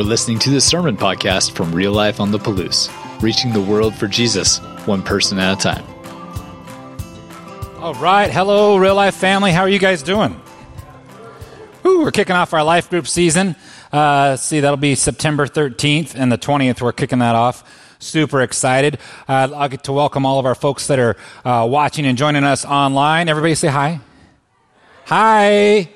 You're listening to the Sermon Podcast from Real Life on the Palouse, reaching the world for Jesus, one person at a time. All right. Hello, Real Life family. How are you guys doing? Woo, we're kicking off our life group season. Uh, see, that'll be September 13th and the 20th. We're kicking that off. Super excited. Uh, I'll get to welcome all of our folks that are uh, watching and joining us online. Everybody say hi. Hi.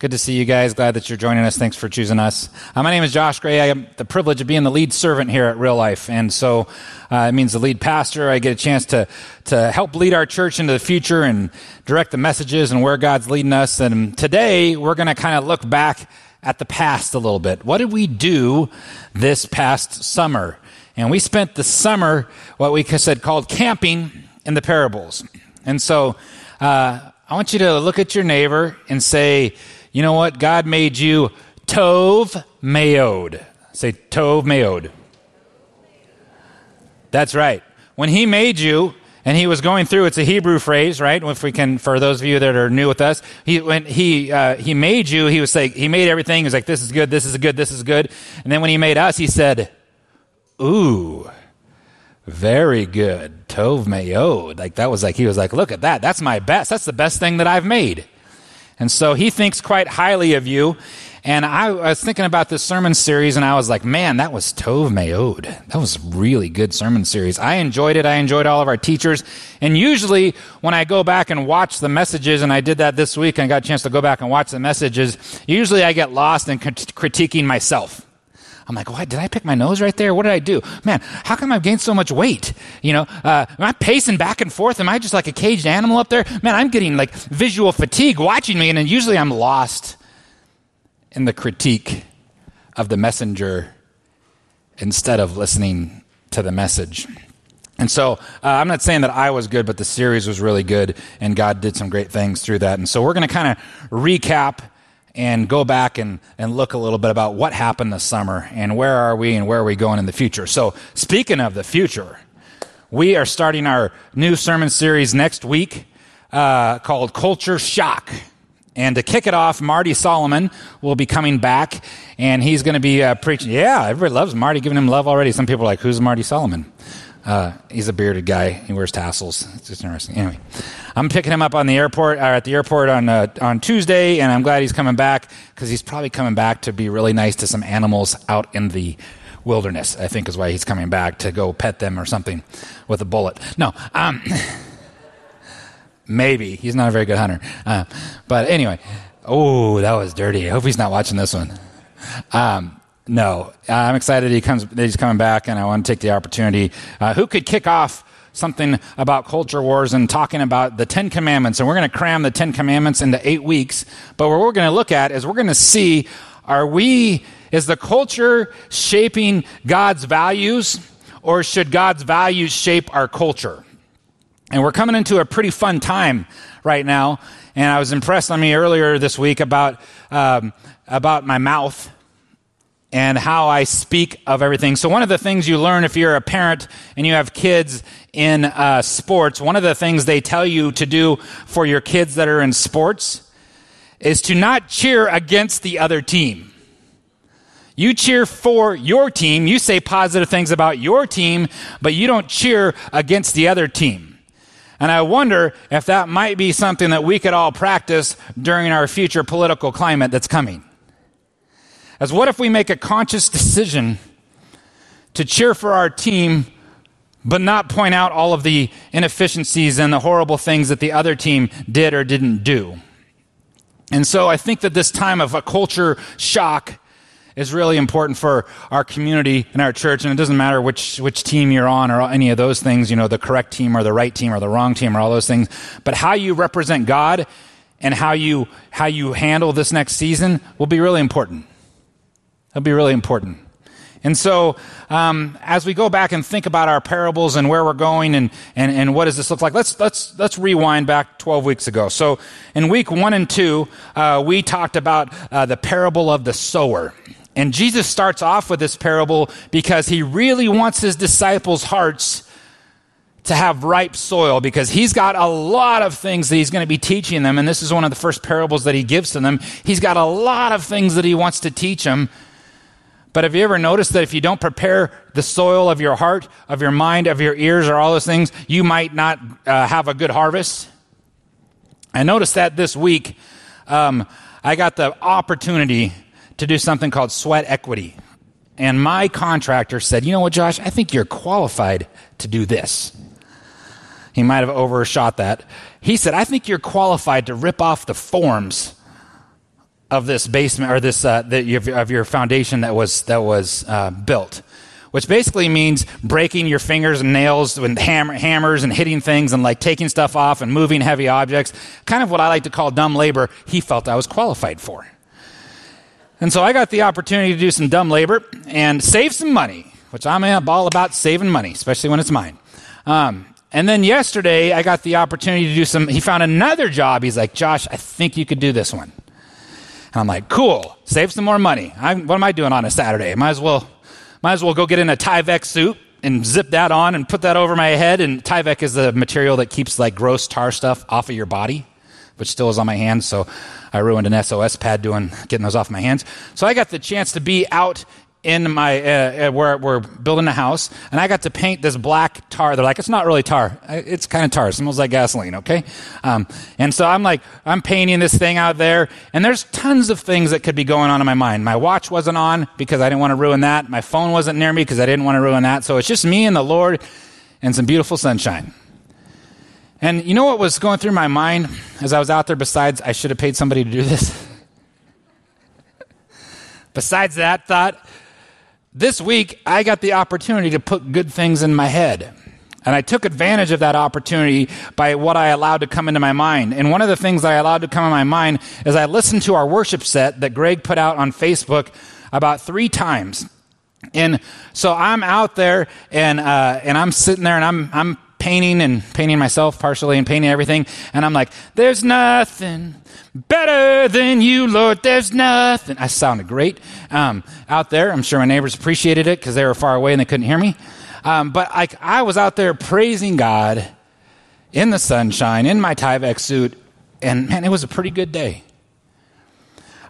Good to see you guys. Glad that you're joining us. Thanks for choosing us. Uh, my name is Josh Gray. I have the privilege of being the lead servant here at Real Life. And so uh, it means the lead pastor. I get a chance to, to help lead our church into the future and direct the messages and where God's leading us. And today we're going to kind of look back at the past a little bit. What did we do this past summer? And we spent the summer, what we said called camping in the parables. And so uh, I want you to look at your neighbor and say, you know what? God made you Tov Mayod. Say Tov Mayod. That's right. When He made you, and he was going through it's a hebrew phrase right if we can for those of you that are new with us he when he uh, he made you he was like he made everything he was like this is good this is good this is good and then when he made us he said ooh very good tov mayod like that was like he was like look at that that's my best that's the best thing that i've made and so he thinks quite highly of you. And I, was thinking about this sermon series, and I was like, man, that was Tov Mayod. That was a really good sermon series. I enjoyed it. I enjoyed all of our teachers. And usually, when I go back and watch the messages, and I did that this week, and got a chance to go back and watch the messages, usually I get lost in critiquing myself. I'm like, what? Did I pick my nose right there? What did I do? Man, how come I've gained so much weight? You know, uh, am I pacing back and forth? Am I just like a caged animal up there? Man, I'm getting like visual fatigue watching me, and then usually I'm lost in the critique of the messenger instead of listening to the message. And so uh, I'm not saying that I was good, but the series was really good, and God did some great things through that. And so we're going to kind of recap and go back and, and look a little bit about what happened this summer and where are we and where are we going in the future. So, speaking of the future, we are starting our new sermon series next week uh, called Culture Shock. And to kick it off, Marty Solomon will be coming back, and he's going to be uh, preaching. Yeah, everybody loves Marty, giving him love already. Some people are like, "Who's Marty Solomon?" Uh, he's a bearded guy. He wears tassels. It's just interesting. Anyway, I'm picking him up on the airport, or uh, at the airport on uh, on Tuesday, and I'm glad he's coming back because he's probably coming back to be really nice to some animals out in the wilderness. I think is why he's coming back to go pet them or something with a bullet. No, um, maybe he's not a very good hunter. Uh, but anyway, oh, that was dirty. I hope he's not watching this one. Um, no, I'm excited he comes. He's coming back, and I want to take the opportunity. Uh, who could kick off something about culture wars and talking about the Ten Commandments? And we're going to cram the Ten Commandments into eight weeks. But what we're going to look at is we're going to see: Are we? Is the culture shaping God's values, or should God's values shape our culture? And we're coming into a pretty fun time right now. And I was impressed on me earlier this week about um, about my mouth and how I speak of everything. So, one of the things you learn if you're a parent and you have kids in uh, sports, one of the things they tell you to do for your kids that are in sports is to not cheer against the other team. You cheer for your team, you say positive things about your team, but you don't cheer against the other team. And I wonder if that might be something that we could all practice during our future political climate that's coming. As what if we make a conscious decision to cheer for our team, but not point out all of the inefficiencies and the horrible things that the other team did or didn't do? And so I think that this time of a culture shock is really important for our community and our church. And it doesn't matter which, which team you're on or any of those things, you know, the correct team or the right team or the wrong team or all those things. But how you represent God and how you, how you handle this next season will be really important. That'll be really important. And so, um, as we go back and think about our parables and where we're going and, and, and what does this look like, let's, let's, let's rewind back 12 weeks ago. So, in week one and two, uh, we talked about uh, the parable of the sower. And Jesus starts off with this parable because he really wants his disciples' hearts to have ripe soil because he's got a lot of things that he's going to be teaching them. And this is one of the first parables that he gives to them. He's got a lot of things that he wants to teach them But have you ever noticed that if you don't prepare the soil of your heart, of your mind, of your ears, or all those things, you might not uh, have a good harvest? I noticed that this week. Um, I got the opportunity to do something called sweat equity. And my contractor said, You know what, Josh? I think you're qualified to do this. He might have overshot that. He said, I think you're qualified to rip off the forms of this basement or this uh, the, of your foundation that was that was uh, built, which basically means breaking your fingers and nails with hammer, hammers and hitting things and like taking stuff off and moving heavy objects. Kind of what I like to call dumb labor. He felt I was qualified for. And so I got the opportunity to do some dumb labor and save some money, which I'm all about saving money, especially when it's mine. Um, and then yesterday, I got the opportunity to do some. He found another job. He's like, Josh, I think you could do this one. And I'm like, cool, save some more money. I, what am I doing on a Saturday? Might as well, might as well go get in a Tyvek suit and zip that on and put that over my head. And Tyvek is the material that keeps like gross tar stuff off of your body, which still is on my hands. So I ruined an SOS pad doing getting those off my hands. So I got the chance to be out in my uh, uh, where we're building a house, and I got to paint this black tar. They're like, it's not really tar. It's kind of tar. It smells like gasoline. Okay, um, and so I'm like, I'm painting this thing out there, and there's tons of things that could be going on in my mind. My watch wasn't on because I didn't want to ruin that. My phone wasn't near me because I didn't want to ruin that. So it's just me and the Lord, and some beautiful sunshine. And you know what was going through my mind as I was out there? Besides, I should have paid somebody to do this. besides that thought this week, I got the opportunity to put good things in my head. And I took advantage of that opportunity by what I allowed to come into my mind. And one of the things I allowed to come in my mind is I listened to our worship set that Greg put out on Facebook about three times. And so I'm out there and, uh, and I'm sitting there and I'm, I'm painting and painting myself partially and painting everything. And I'm like, there's nothing better than you, Lord. There's nothing. I sounded great um, out there. I'm sure my neighbors appreciated it because they were far away and they couldn't hear me. Um, but I, I was out there praising God in the sunshine in my Tyvek suit. And man, it was a pretty good day.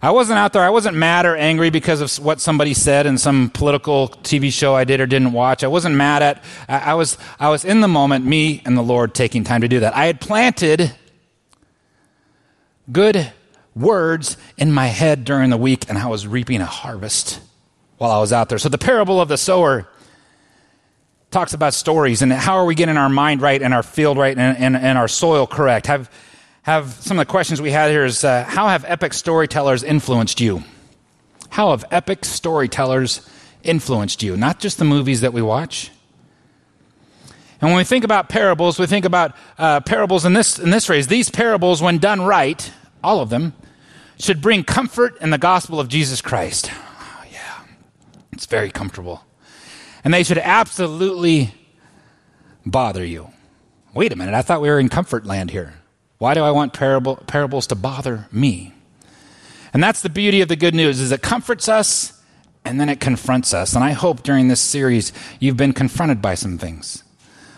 I wasn't out there, I wasn't mad or angry because of what somebody said in some political TV show I did or didn't watch. I wasn't mad at, I was, I was in the moment, me and the Lord taking time to do that. I had planted good words in my head during the week and I was reaping a harvest while I was out there. So the parable of the sower talks about stories and how are we getting our mind right and our field right and, and, and our soil correct. Have, have some of the questions we had here is uh, how have epic storytellers influenced you? How have epic storytellers influenced you? Not just the movies that we watch. And when we think about parables, we think about uh, parables in this, in this phrase. These parables, when done right, all of them, should bring comfort in the gospel of Jesus Christ. Oh, yeah, it's very comfortable. And they should absolutely bother you. Wait a minute, I thought we were in comfort land here. Why do I want parable, parables to bother me? And that's the beauty of the good news is it comforts us and then it confronts us. And I hope during this series you've been confronted by some things.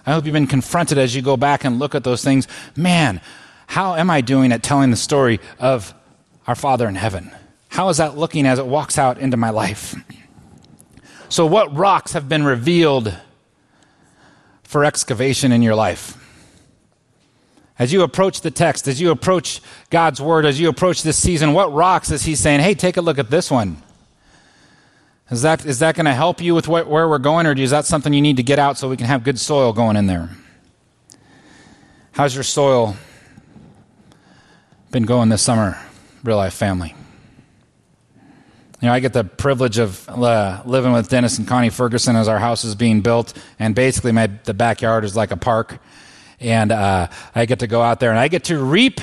I hope you've been confronted as you go back and look at those things. Man, how am I doing at telling the story of our Father in heaven? How is that looking as it walks out into my life? So, what rocks have been revealed for excavation in your life? As you approach the text, as you approach God's word, as you approach this season, what rocks is He saying, hey, take a look at this one? Is that, is that going to help you with what, where we're going, or is that something you need to get out so we can have good soil going in there? How's your soil been going this summer, real life family? You know, I get the privilege of uh, living with Dennis and Connie Ferguson as our house is being built, and basically my the backyard is like a park and uh, I get to go out there and I get to reap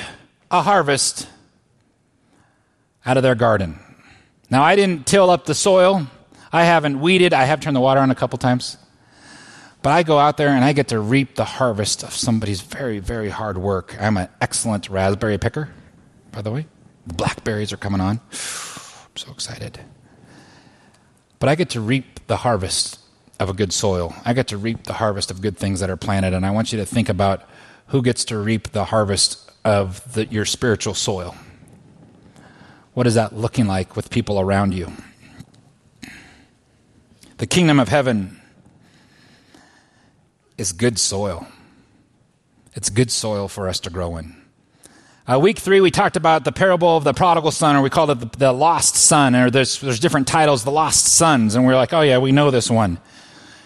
a harvest out of their garden. Now, I didn't till up the soil, I haven't weeded, I have turned the water on a couple times. But I go out there and I get to reap the harvest of somebody's very, very hard work. I'm an excellent raspberry picker, by the way. The blackberries are coming on. I'm so excited. But I get to reap the harvest of a good soil. I get to reap the harvest of good things that are planted, and I want you to think about who gets to reap the harvest of the, your spiritual soil. What is that looking like with people around you? The kingdom of heaven is good soil. It's good soil for us to grow in. Uh, week three, we talked about the parable of the prodigal son, or we called it the, the lost son, or there's, there's different titles, the lost sons, and we are like, oh yeah, we know this one.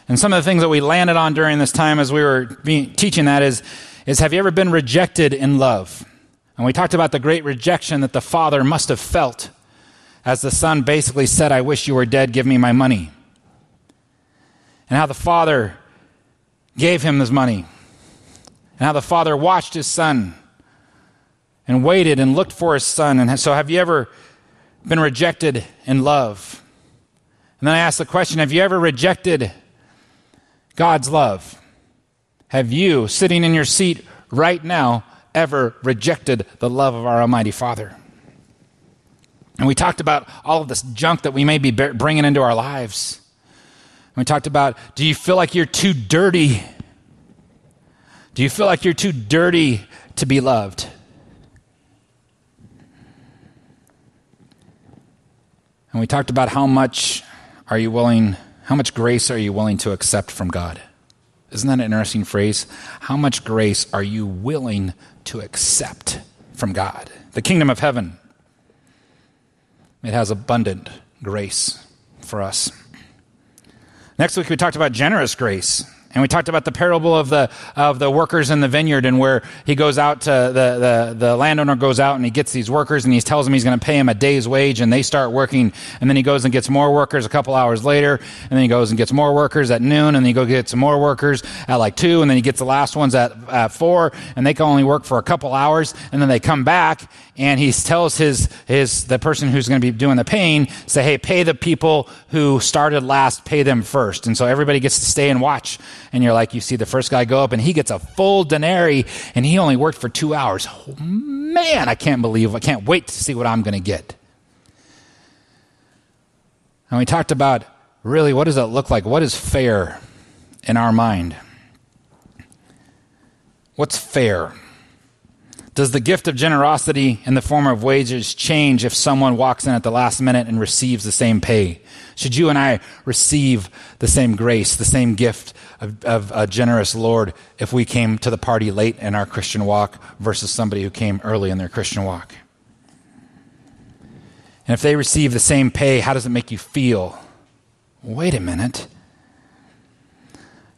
And some of the things that we landed on during this time as we were being, teaching that is, is have you ever been rejected in love? And we talked about the great rejection that the father must have felt as the son basically said, I wish you were dead, give me my money. And how the father gave him his money. And how the father watched his son and waited and looked for his son. And so, have you ever been rejected in love? And then I asked the question Have you ever rejected God's love? Have you, sitting in your seat right now, ever rejected the love of our Almighty Father? And we talked about all of this junk that we may be bringing into our lives. And we talked about do you feel like you're too dirty? Do you feel like you're too dirty to be loved? And we talked about how much are you willing, how much grace are you willing to accept from God? Isn't that an interesting phrase? How much grace are you willing to accept from God? The kingdom of heaven, it has abundant grace for us. Next week, we talked about generous grace. And we talked about the parable of the, of the workers in the vineyard and where he goes out to, the, the, the landowner goes out and he gets these workers and he tells them he's going to pay him a day's wage and they start working. And then he goes and gets more workers a couple hours later. And then he goes and gets more workers at noon and then he go get some more workers at like two. And then he gets the last ones at, at four and they can only work for a couple hours. And then they come back and he tells his, his, the person who's going to be doing the paying, say, hey, pay the people who started last, pay them first. And so everybody gets to stay and watch and you're like, you see the first guy go up and he gets a full denarii and he only worked for two hours. Oh, man, I can't believe, I can't wait to see what I'm going to get. And we talked about really what does it look like? What is fair in our mind? What's fair? Does the gift of generosity in the form of wages change if someone walks in at the last minute and receives the same pay? Should you and I receive the same grace, the same gift of, of, a generous Lord if we came to the party late in our Christian walk versus somebody who came early in their Christian walk? And if they receive the same pay, how does it make you feel? Wait a minute.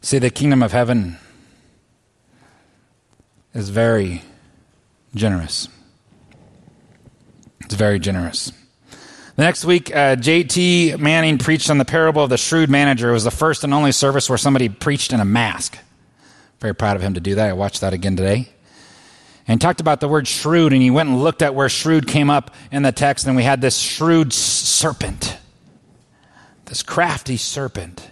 See, the kingdom of heaven is very generous. It's very generous. The next week, uh, J.T. Manning preached on the parable of the shrewd manager. It was the first and only service where somebody preached in a mask. Very proud of him to do that. I watched that again today. And talked about the word shrewd, and he went and looked at where shrewd came up in the text, and we had this shrewd serpent, this crafty serpent.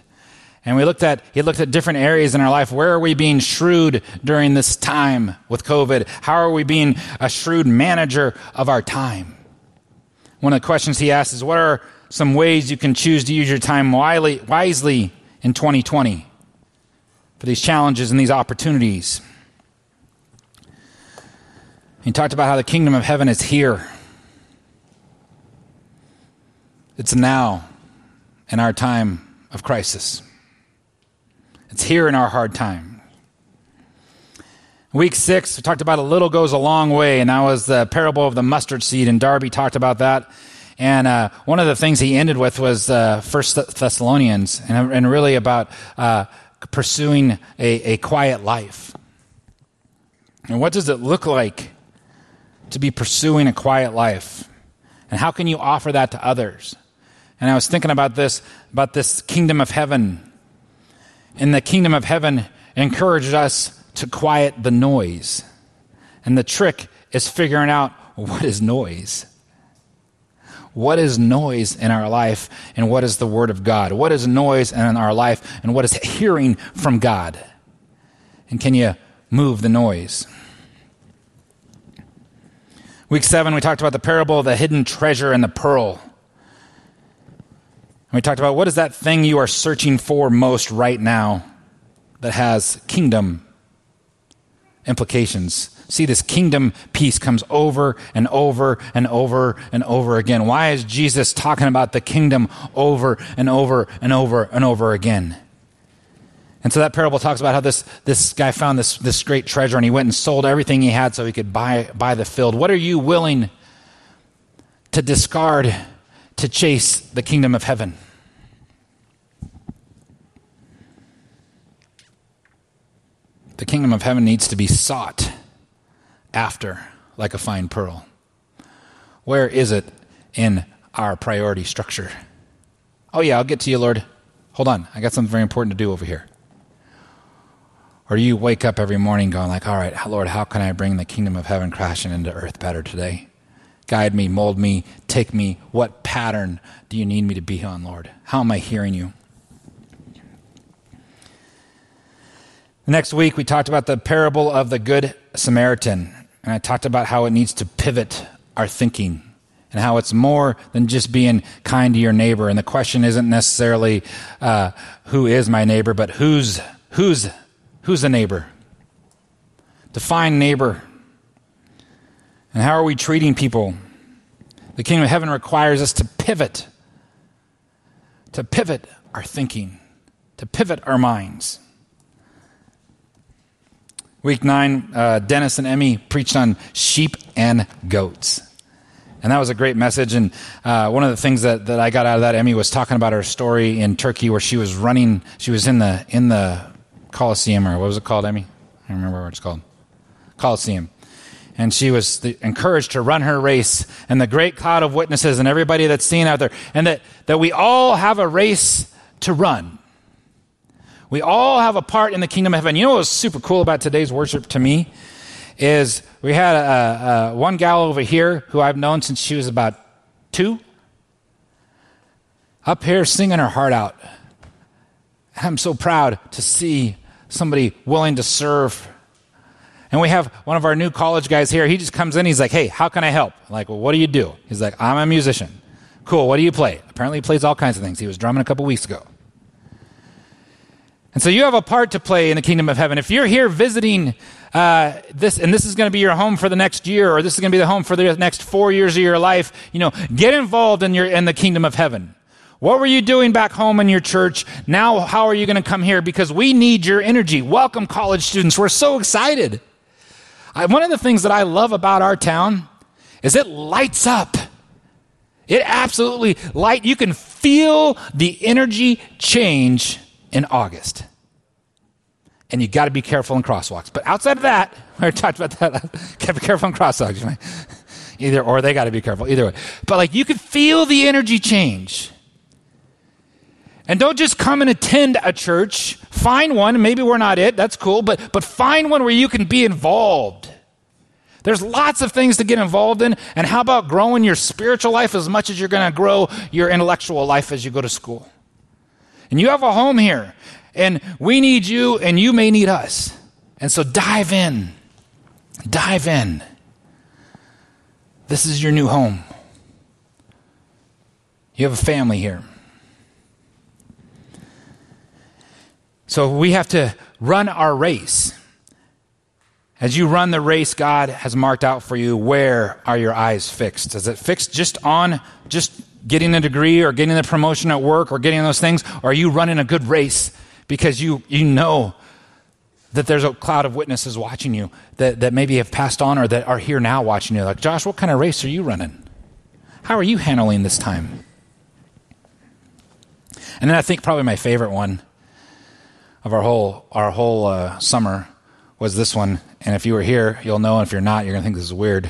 And we looked at, he looked at different areas in our life. Where are we being shrewd during this time with COVID? How are we being a shrewd manager of our time? One of the questions he asked is What are some ways you can choose to use your time wisely in 2020 for these challenges and these opportunities? He talked about how the kingdom of heaven is here. It's now in our time of crisis. It's here in our hard time. Week six, we talked about a little goes a long way, and that was the parable of the mustard seed, and Darby talked about that. And uh, one of the things he ended with was uh, First Thessalonians, and, and really about uh, pursuing a, a quiet life. And what does it look like to be pursuing a quiet life? And how can you offer that to others? And I was thinking about this, about this kingdom of heaven. And the kingdom of heaven encourages us to quiet the noise. And the trick is figuring out what is noise. What is noise in our life and what is the Word of God? What is noise in our life and what is hearing from God? And can you move the noise? Week seven, we talked about the parable of the hidden treasure and the pearl. And we talked about what is that thing you are searching for most right now that has kingdom implications. See, this kingdom piece comes over and over and over and over again. Why is Jesus talking about the kingdom over and over and over and over again? And so that parable talks about how this, this guy found this, this great treasure and he went and sold everything he had so he could buy, buy the field. What are you willing to discard to chase the kingdom of heaven? The kingdom of heaven needs to be sought after like a fine pearl. Where is it in our priority structure? Oh, yeah, I'll get to you, Lord. Hold on, I got something very important to do over here. Or you wake up every morning going like, all right, Lord, how can I bring the kingdom of heaven crashing into earth better today? Guide me, mold me, take me. What pattern do you need me to be on, Lord? How am I hearing you? Next week, we talked about the parable of the Good Samaritan. And I talked about how it needs to pivot our thinking and how it's more than just being kind to your neighbor. And the question isn't necessarily uh, who is my neighbor, but who's, who's Who's the neighbor? Define neighbor. And how are we treating people? The kingdom of heaven requires us to pivot, to pivot our thinking, to pivot our minds. Week nine, uh, Dennis and Emmy preached on sheep and goats. And that was a great message. And uh, one of the things that, that I got out of that, Emmy was talking about her story in Turkey where she was running, she was in the, in the Coliseum, or what was it called, Emmy? I don't remember what it's called. Coliseum. And she was encouraged to run her race, and the great cloud of witnesses, and everybody that's seen out there, and that, that we all have a race to run. We all have a part in the kingdom of heaven. You know what was super cool about today's worship to me? Is we had a, a, one gal over here who I've known since she was about two, up here singing her heart out. I'm so proud to see somebody willing to serve. And we have one of our new college guys here. He just comes in. He's like, hey, how can I help? I'm like, well, what do you do? He's like, I'm a musician. Cool. What do you play? Apparently, he plays all kinds of things. He was drumming a couple weeks ago. And so you have a part to play in the kingdom of heaven. If you're here visiting uh, this, and this is going to be your home for the next year, or this is going to be the home for the next four years of your life, you know, get involved in your in the kingdom of heaven. What were you doing back home in your church? Now, how are you going to come here? Because we need your energy. Welcome, college students. We're so excited. I, one of the things that I love about our town is it lights up. It absolutely light. You can feel the energy change in August. And you got to be careful in crosswalks. But outside of that, we talked about that. got to be careful in crosswalks. Either or, they got to be careful. Either way. But like you can feel the energy change. And don't just come and attend a church. Find one. Maybe we're not it. That's cool. But, but find one where you can be involved. There's lots of things to get involved in. And how about growing your spiritual life as much as you're going to grow your intellectual life as you go to school? And you have a home here. And we need you, and you may need us. And so dive in. Dive in. This is your new home. You have a family here. So we have to run our race. As you run the race God has marked out for you, where are your eyes fixed? Is it fixed just on just getting a degree or getting the promotion at work or getting those things? Or are you running a good race because you, you know that there's a cloud of witnesses watching you that, that maybe have passed on or that are here now watching you? Like, Josh, what kind of race are you running? How are you handling this time? And then I think probably my favorite one of our whole our whole uh, summer was this one. And if you were here, you'll know. And if you're not, you're to think this is weird.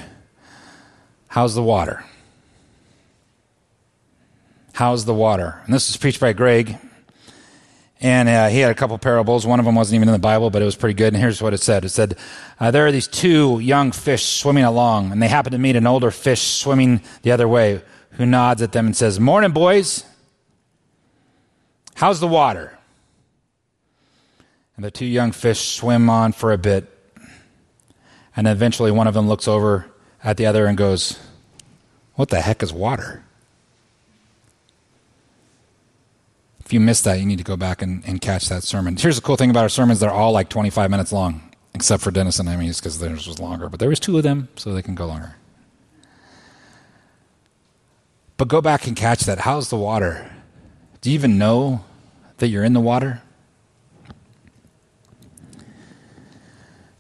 How's the water? How's the water? And this was preached by Greg. And uh, he had a couple parables. One of them wasn't even in the Bible, but it was pretty good. And here's what it said: It said, uh, "There are these two young fish swimming along, and they happen to meet an older fish swimming the other way, who nods at them and says, "Morning, boys. How's the water?" And the two young fish swim on for a bit. And eventually one of them looks over at the other and goes, What the heck is water? If you missed that, you need to go back and, and catch that sermon. Here's the cool thing about our sermons they're all like 25 minutes long. except for Dennis and Emmy's because theirs was longer. But there was two of them, so they can go longer. But go back and catch that. How's the water? Do you even know that you're in the water?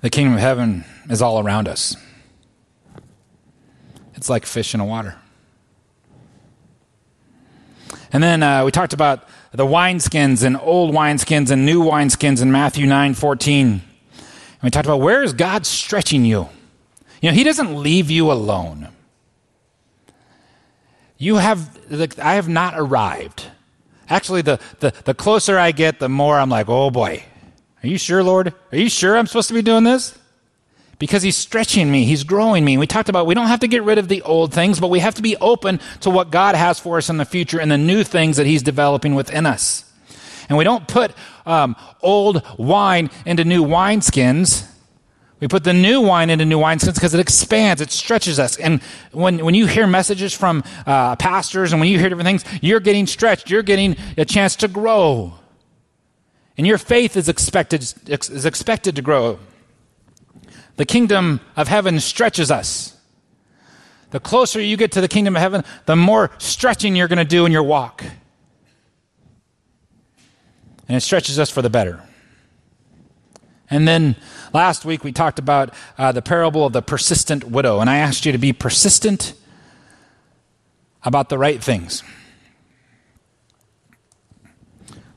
The kingdom of heaven is all around us. It's like fish in the water. And then uh, we talked about the wineskins and old wineskins and new wineskins in Matthew 9 14. And we talked about where is God stretching you? You know, He doesn't leave you alone. You have, like I have not arrived. Actually, the, the, the closer I get, the more I'm like, oh boy, are you sure, Lord? Are you sure I'm supposed to be doing this? Because he's stretching me, he's growing me. We talked about we don't have to get rid of the old things, but we have to be open to what God has for us in the future and the new things that he's developing within us. And we don't put um, old wine into new wineskins. We put the new wine into new wineskins because it expands, it stretches us. And when, when you hear messages from uh, pastors and when you hear different things, you're getting stretched. You're getting a chance to grow. And your faith is expected, is expected to grow. The kingdom of heaven stretches us. The closer you get to the kingdom of heaven, the more stretching you're going to do in your walk. And it stretches us for the better. And then last week we talked about uh, the parable of the persistent widow, and I asked you to be persistent about the right things.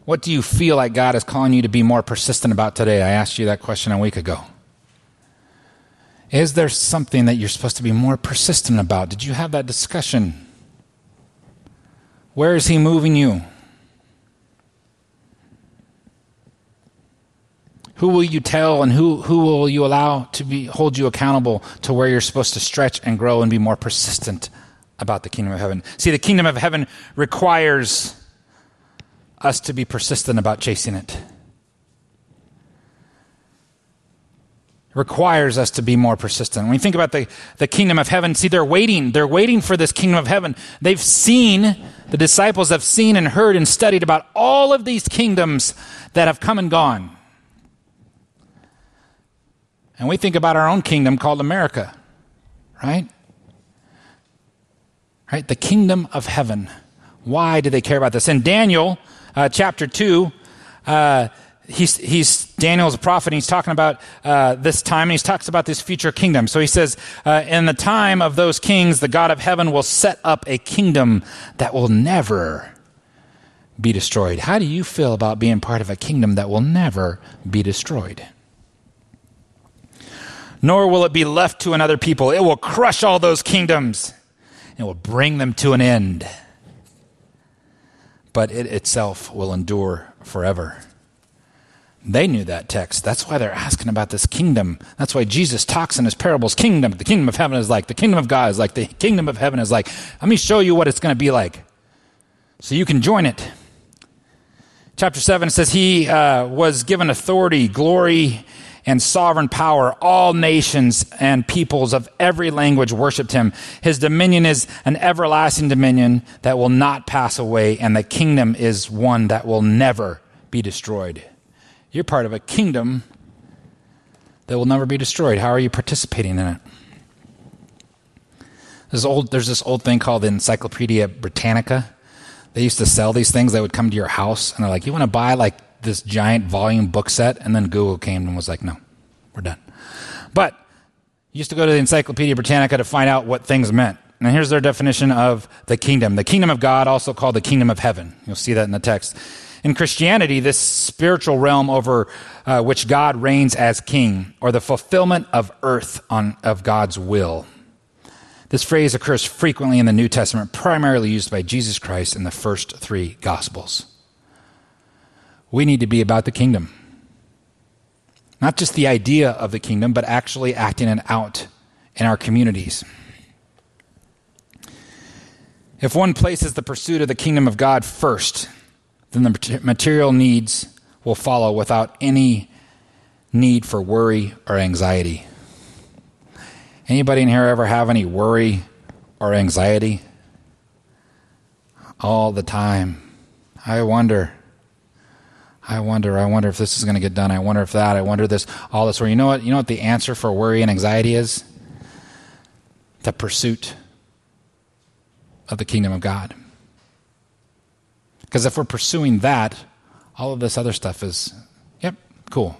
What do you feel like God is calling you to be more persistent about today? I asked you that question a week ago. Is there something that you're supposed to be more persistent about? Did you have that discussion? Where is He moving you? Who will you tell and who, who will you allow to be, hold you accountable to where you're supposed to stretch and grow and be more persistent about the kingdom of heaven? See, the kingdom of heaven requires us to be persistent about chasing it. It requires us to be more persistent. When you think about the, the kingdom of heaven, see, they're waiting. They're waiting for this kingdom of heaven. They've seen, the disciples have seen and heard and studied about all of these kingdoms that have come and gone. And we think about our own kingdom called America, right? Right? The kingdom of heaven. Why do they care about this? In Daniel uh, chapter 2, uh, he's, he's Daniel's a prophet, and he's talking about uh, this time, and he talks about this future kingdom. So he says, uh, In the time of those kings, the God of heaven will set up a kingdom that will never be destroyed. How do you feel about being part of a kingdom that will never be destroyed? nor will it be left to another people. It will crush all those kingdoms and will bring them to an end. But it itself will endure forever. They knew that text. That's why they're asking about this kingdom. That's why Jesus talks in his parables kingdom. The kingdom of heaven is like, the kingdom of God is like, the kingdom of heaven is like. Let me show you what it's going to be like so you can join it. Chapter 7 says, He uh, was given authority, glory, and sovereign power. All nations and peoples of every language worshiped him. His dominion is an everlasting dominion that will not pass away, and the kingdom is one that will never be destroyed. You're part of a kingdom that will never be destroyed. How are you participating in it? There's, old, there's this old thing called the Encyclopedia Britannica. They used to sell these things. They would come to your house and they're like, "You want to buy like this giant volume book set, and then Google came and was like, no, we're done. But you used to go to the Encyclopedia Britannica to find out what things meant. And here's their definition of the kingdom the kingdom of God, also called the kingdom of heaven. You'll see that in the text. In Christianity, this spiritual realm over uh, which God reigns as king, or the fulfillment of earth on, of God's will. This phrase occurs frequently in the New Testament, primarily used by Jesus Christ in the first three Gospels. We need to be about the kingdom. Not just the idea of the kingdom, but actually acting it out in our communities. If one places the pursuit of the kingdom of God first, then the material needs will follow without any need for worry or anxiety. Anybody in here ever have any worry or anxiety? All the time. I wonder I wonder, I wonder if this is going to get done. I wonder if that, I wonder this, all this. Where you know what? You know what the answer for worry and anxiety is? The pursuit of the kingdom of God. Because if we're pursuing that, all of this other stuff is, yep, cool.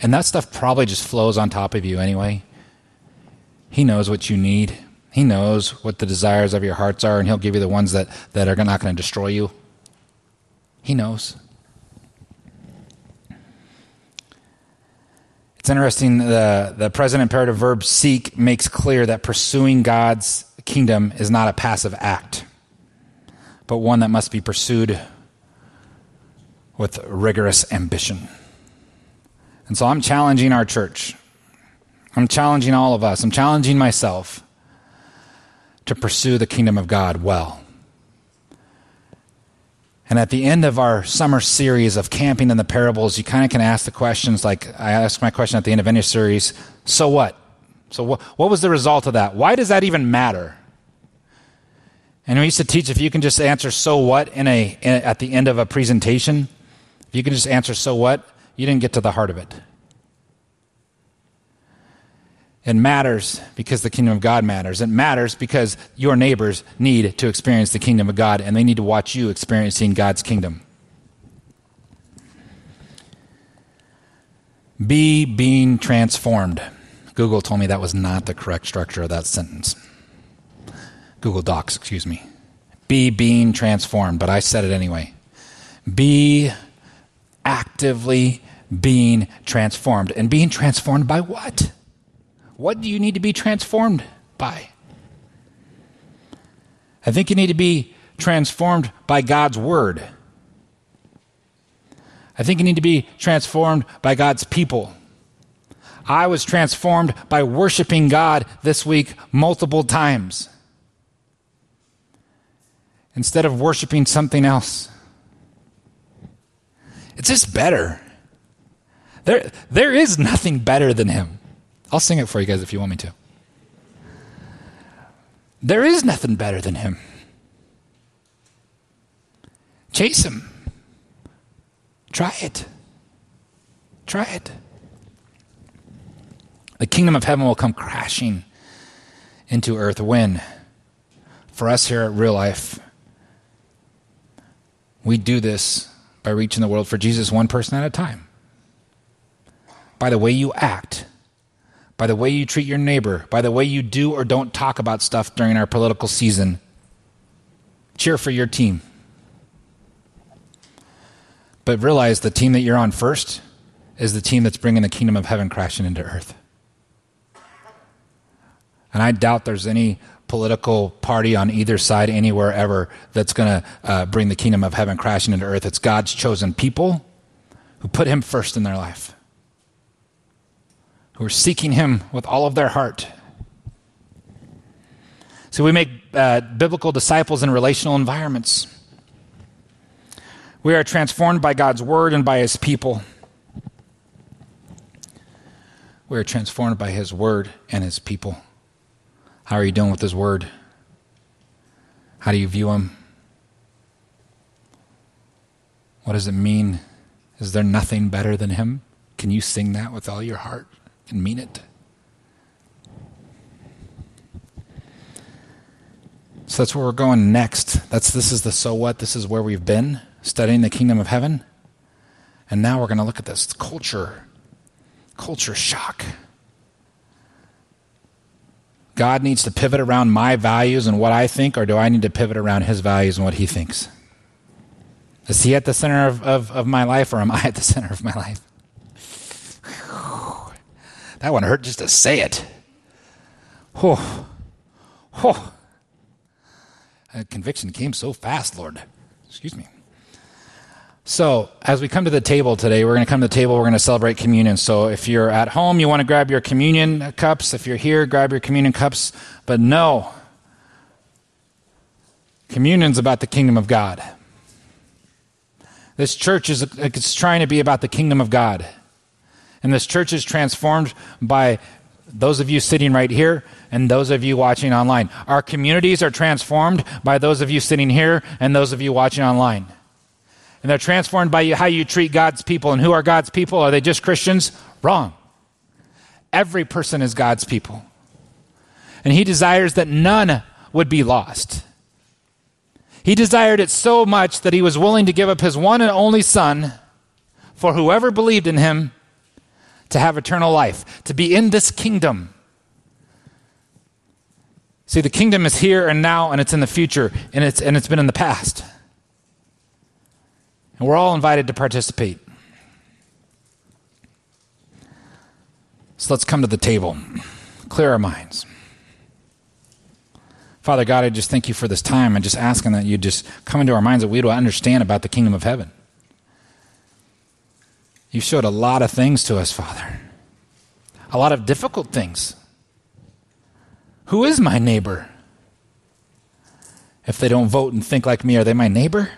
And that stuff probably just flows on top of you anyway. He knows what you need. He knows what the desires of your hearts are, and He'll give you the ones that, that are not going to destroy you. He knows. It's interesting, the, the present imperative verb seek makes clear that pursuing God's kingdom is not a passive act, but one that must be pursued with rigorous ambition. And so I'm challenging our church. I'm challenging all of us. I'm challenging myself to pursue the kingdom of God well. And at the end of our summer series of camping in the parables, you kind of can ask the questions like I asked my question at the end of any series so what? So, what, what was the result of that? Why does that even matter? And we used to teach if you can just answer so what in a, in a, at the end of a presentation, if you can just answer so what, you didn't get to the heart of it. It matters because the kingdom of God matters. It matters because your neighbors need to experience the kingdom of God and they need to watch you experiencing God's kingdom. Be being transformed. Google told me that was not the correct structure of that sentence. Google Docs, excuse me. Be being transformed, but I said it anyway. Be actively being transformed. And being transformed by what? What do you need to be transformed by? I think you need to be transformed by God's Word. I think you need to be transformed by God's people. I was transformed by worshiping God this week multiple times instead of worshiping something else. It's just better. There, there is nothing better than Him. I'll sing it for you guys if you want me to. There is nothing better than him. Chase him. Try it. Try it. The kingdom of heaven will come crashing into earth when, for us here at Real Life, we do this by reaching the world for Jesus one person at a time. By the way you act by the way you treat your neighbor, by the way you do or don't talk about stuff during our political season. Cheer for your team. But realize the team that you're on first is the team that's bringing the kingdom of heaven crashing into earth. And I doubt there's any political party on either side, anywhere ever, that's going to uh, bring the kingdom of heaven crashing into earth. It's God's chosen people who put Him first in their life who are seeking Him with all of their heart. So we make uh, biblical disciples in relational environments. We are transformed by God's word and by His people. We are transformed by His word and His people. How are you doing with His word? How do you view Him? What does it mean? Is there nothing better than Him? Can you sing that with all your heart? And mean it. So that's where we're going next. That's this is the so what. This is where we've been studying the kingdom of heaven. And now we're going to look at this culture. Culture shock. God needs to pivot around my values and what I think, or do I need to pivot around his values and what he thinks? Is he at the center of, of, of my life, or am I at the center of my life? That one hurt just to say it. Oh, oh. That conviction came so fast, Lord. Excuse me. So, as we come to the table today, we're going to come to the table, we're going to celebrate communion. So, if you're at home, you want to grab your communion cups. If you're here, grab your communion cups. But no, communion's about the kingdom of God. This church is it's trying to be about the kingdom of God. And this church is transformed by those of you sitting right here and those of you watching online. Our communities are transformed by those of you sitting here and those of you watching online. and they're transformed by how you treat God's people. And who are God's people? Are they just Christians? Wrong. Every person is God's people. And He desires that none would be lost. He desired it so much that He was willing to give up His one and only Son for whoever believed in Him to have eternal life, to be in this kingdom. See, the kingdom is here and now, and it's in the future, and it's, and it's been in the past. And we're all invited to participate. So let's come to the table, clear our minds. Father God, I just thank you for this time and just asking that you just come into our minds that we would understand about the kingdom of heaven. You showed a lot of things to us, Father, a lot of difficult things. Who is my neighbor? If they don't vote and think like me, are they my neighbor?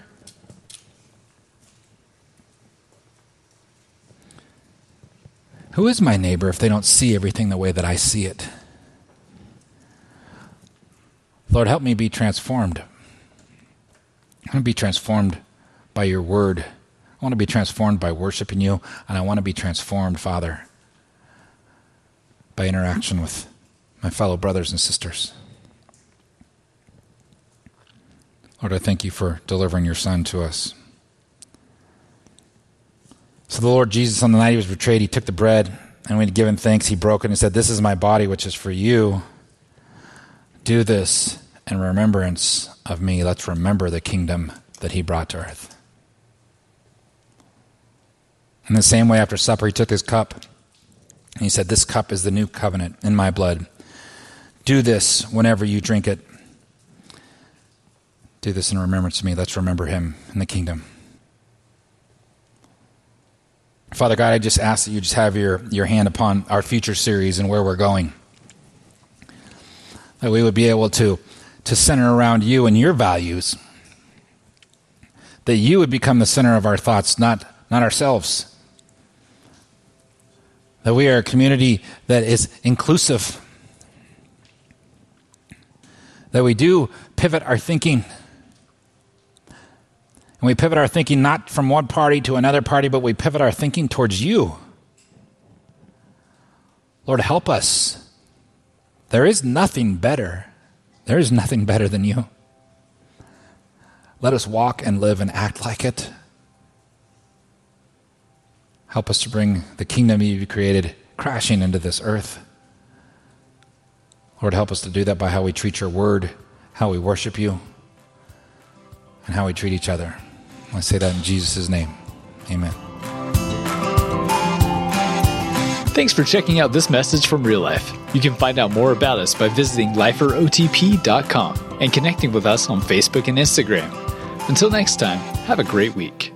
Who is my neighbor if they don't see everything the way that I see it? Lord, help me be transformed. Want to be transformed by your word. I want to be transformed by worshiping you, and I want to be transformed, Father, by interaction with my fellow brothers and sisters. Lord, I thank you for delivering your Son to us. So the Lord Jesus, on the night he was betrayed, he took the bread, and when he'd given thanks, he broke it and said, This is my body, which is for you. Do this in remembrance of me. Let's remember the kingdom that he brought to earth. In the same way, after supper, he took his cup, and he said, This cup is the new covenant in my blood. Do this whenever you drink it. Do this in remembrance of me. Let's remember him in the kingdom. Father God, I just ask that you just have your, your hand upon our future series and where we're going. That we would be able to, to center around you and your values. That you would become the center of our thoughts, not, not ourselves. That we are a community that is inclusive. That we do pivot our thinking and we pivot our thinking not from one party to another party, but we pivot our thinking towards you. Lord, help us. There is nothing better. There is nothing better than you. Let us walk and live and act like it. Help us to bring the kingdom you've created crashing into this earth. Lord, help us to do that by how we treat your word, how we worship you, and how we treat each other. I say that in Jesus' name. Amen. Thanks for checking out this message from Real Life. You can find out more about us by visiting liferotp.com and connecting with us on Facebook and Instagram. Until next time, have a great week.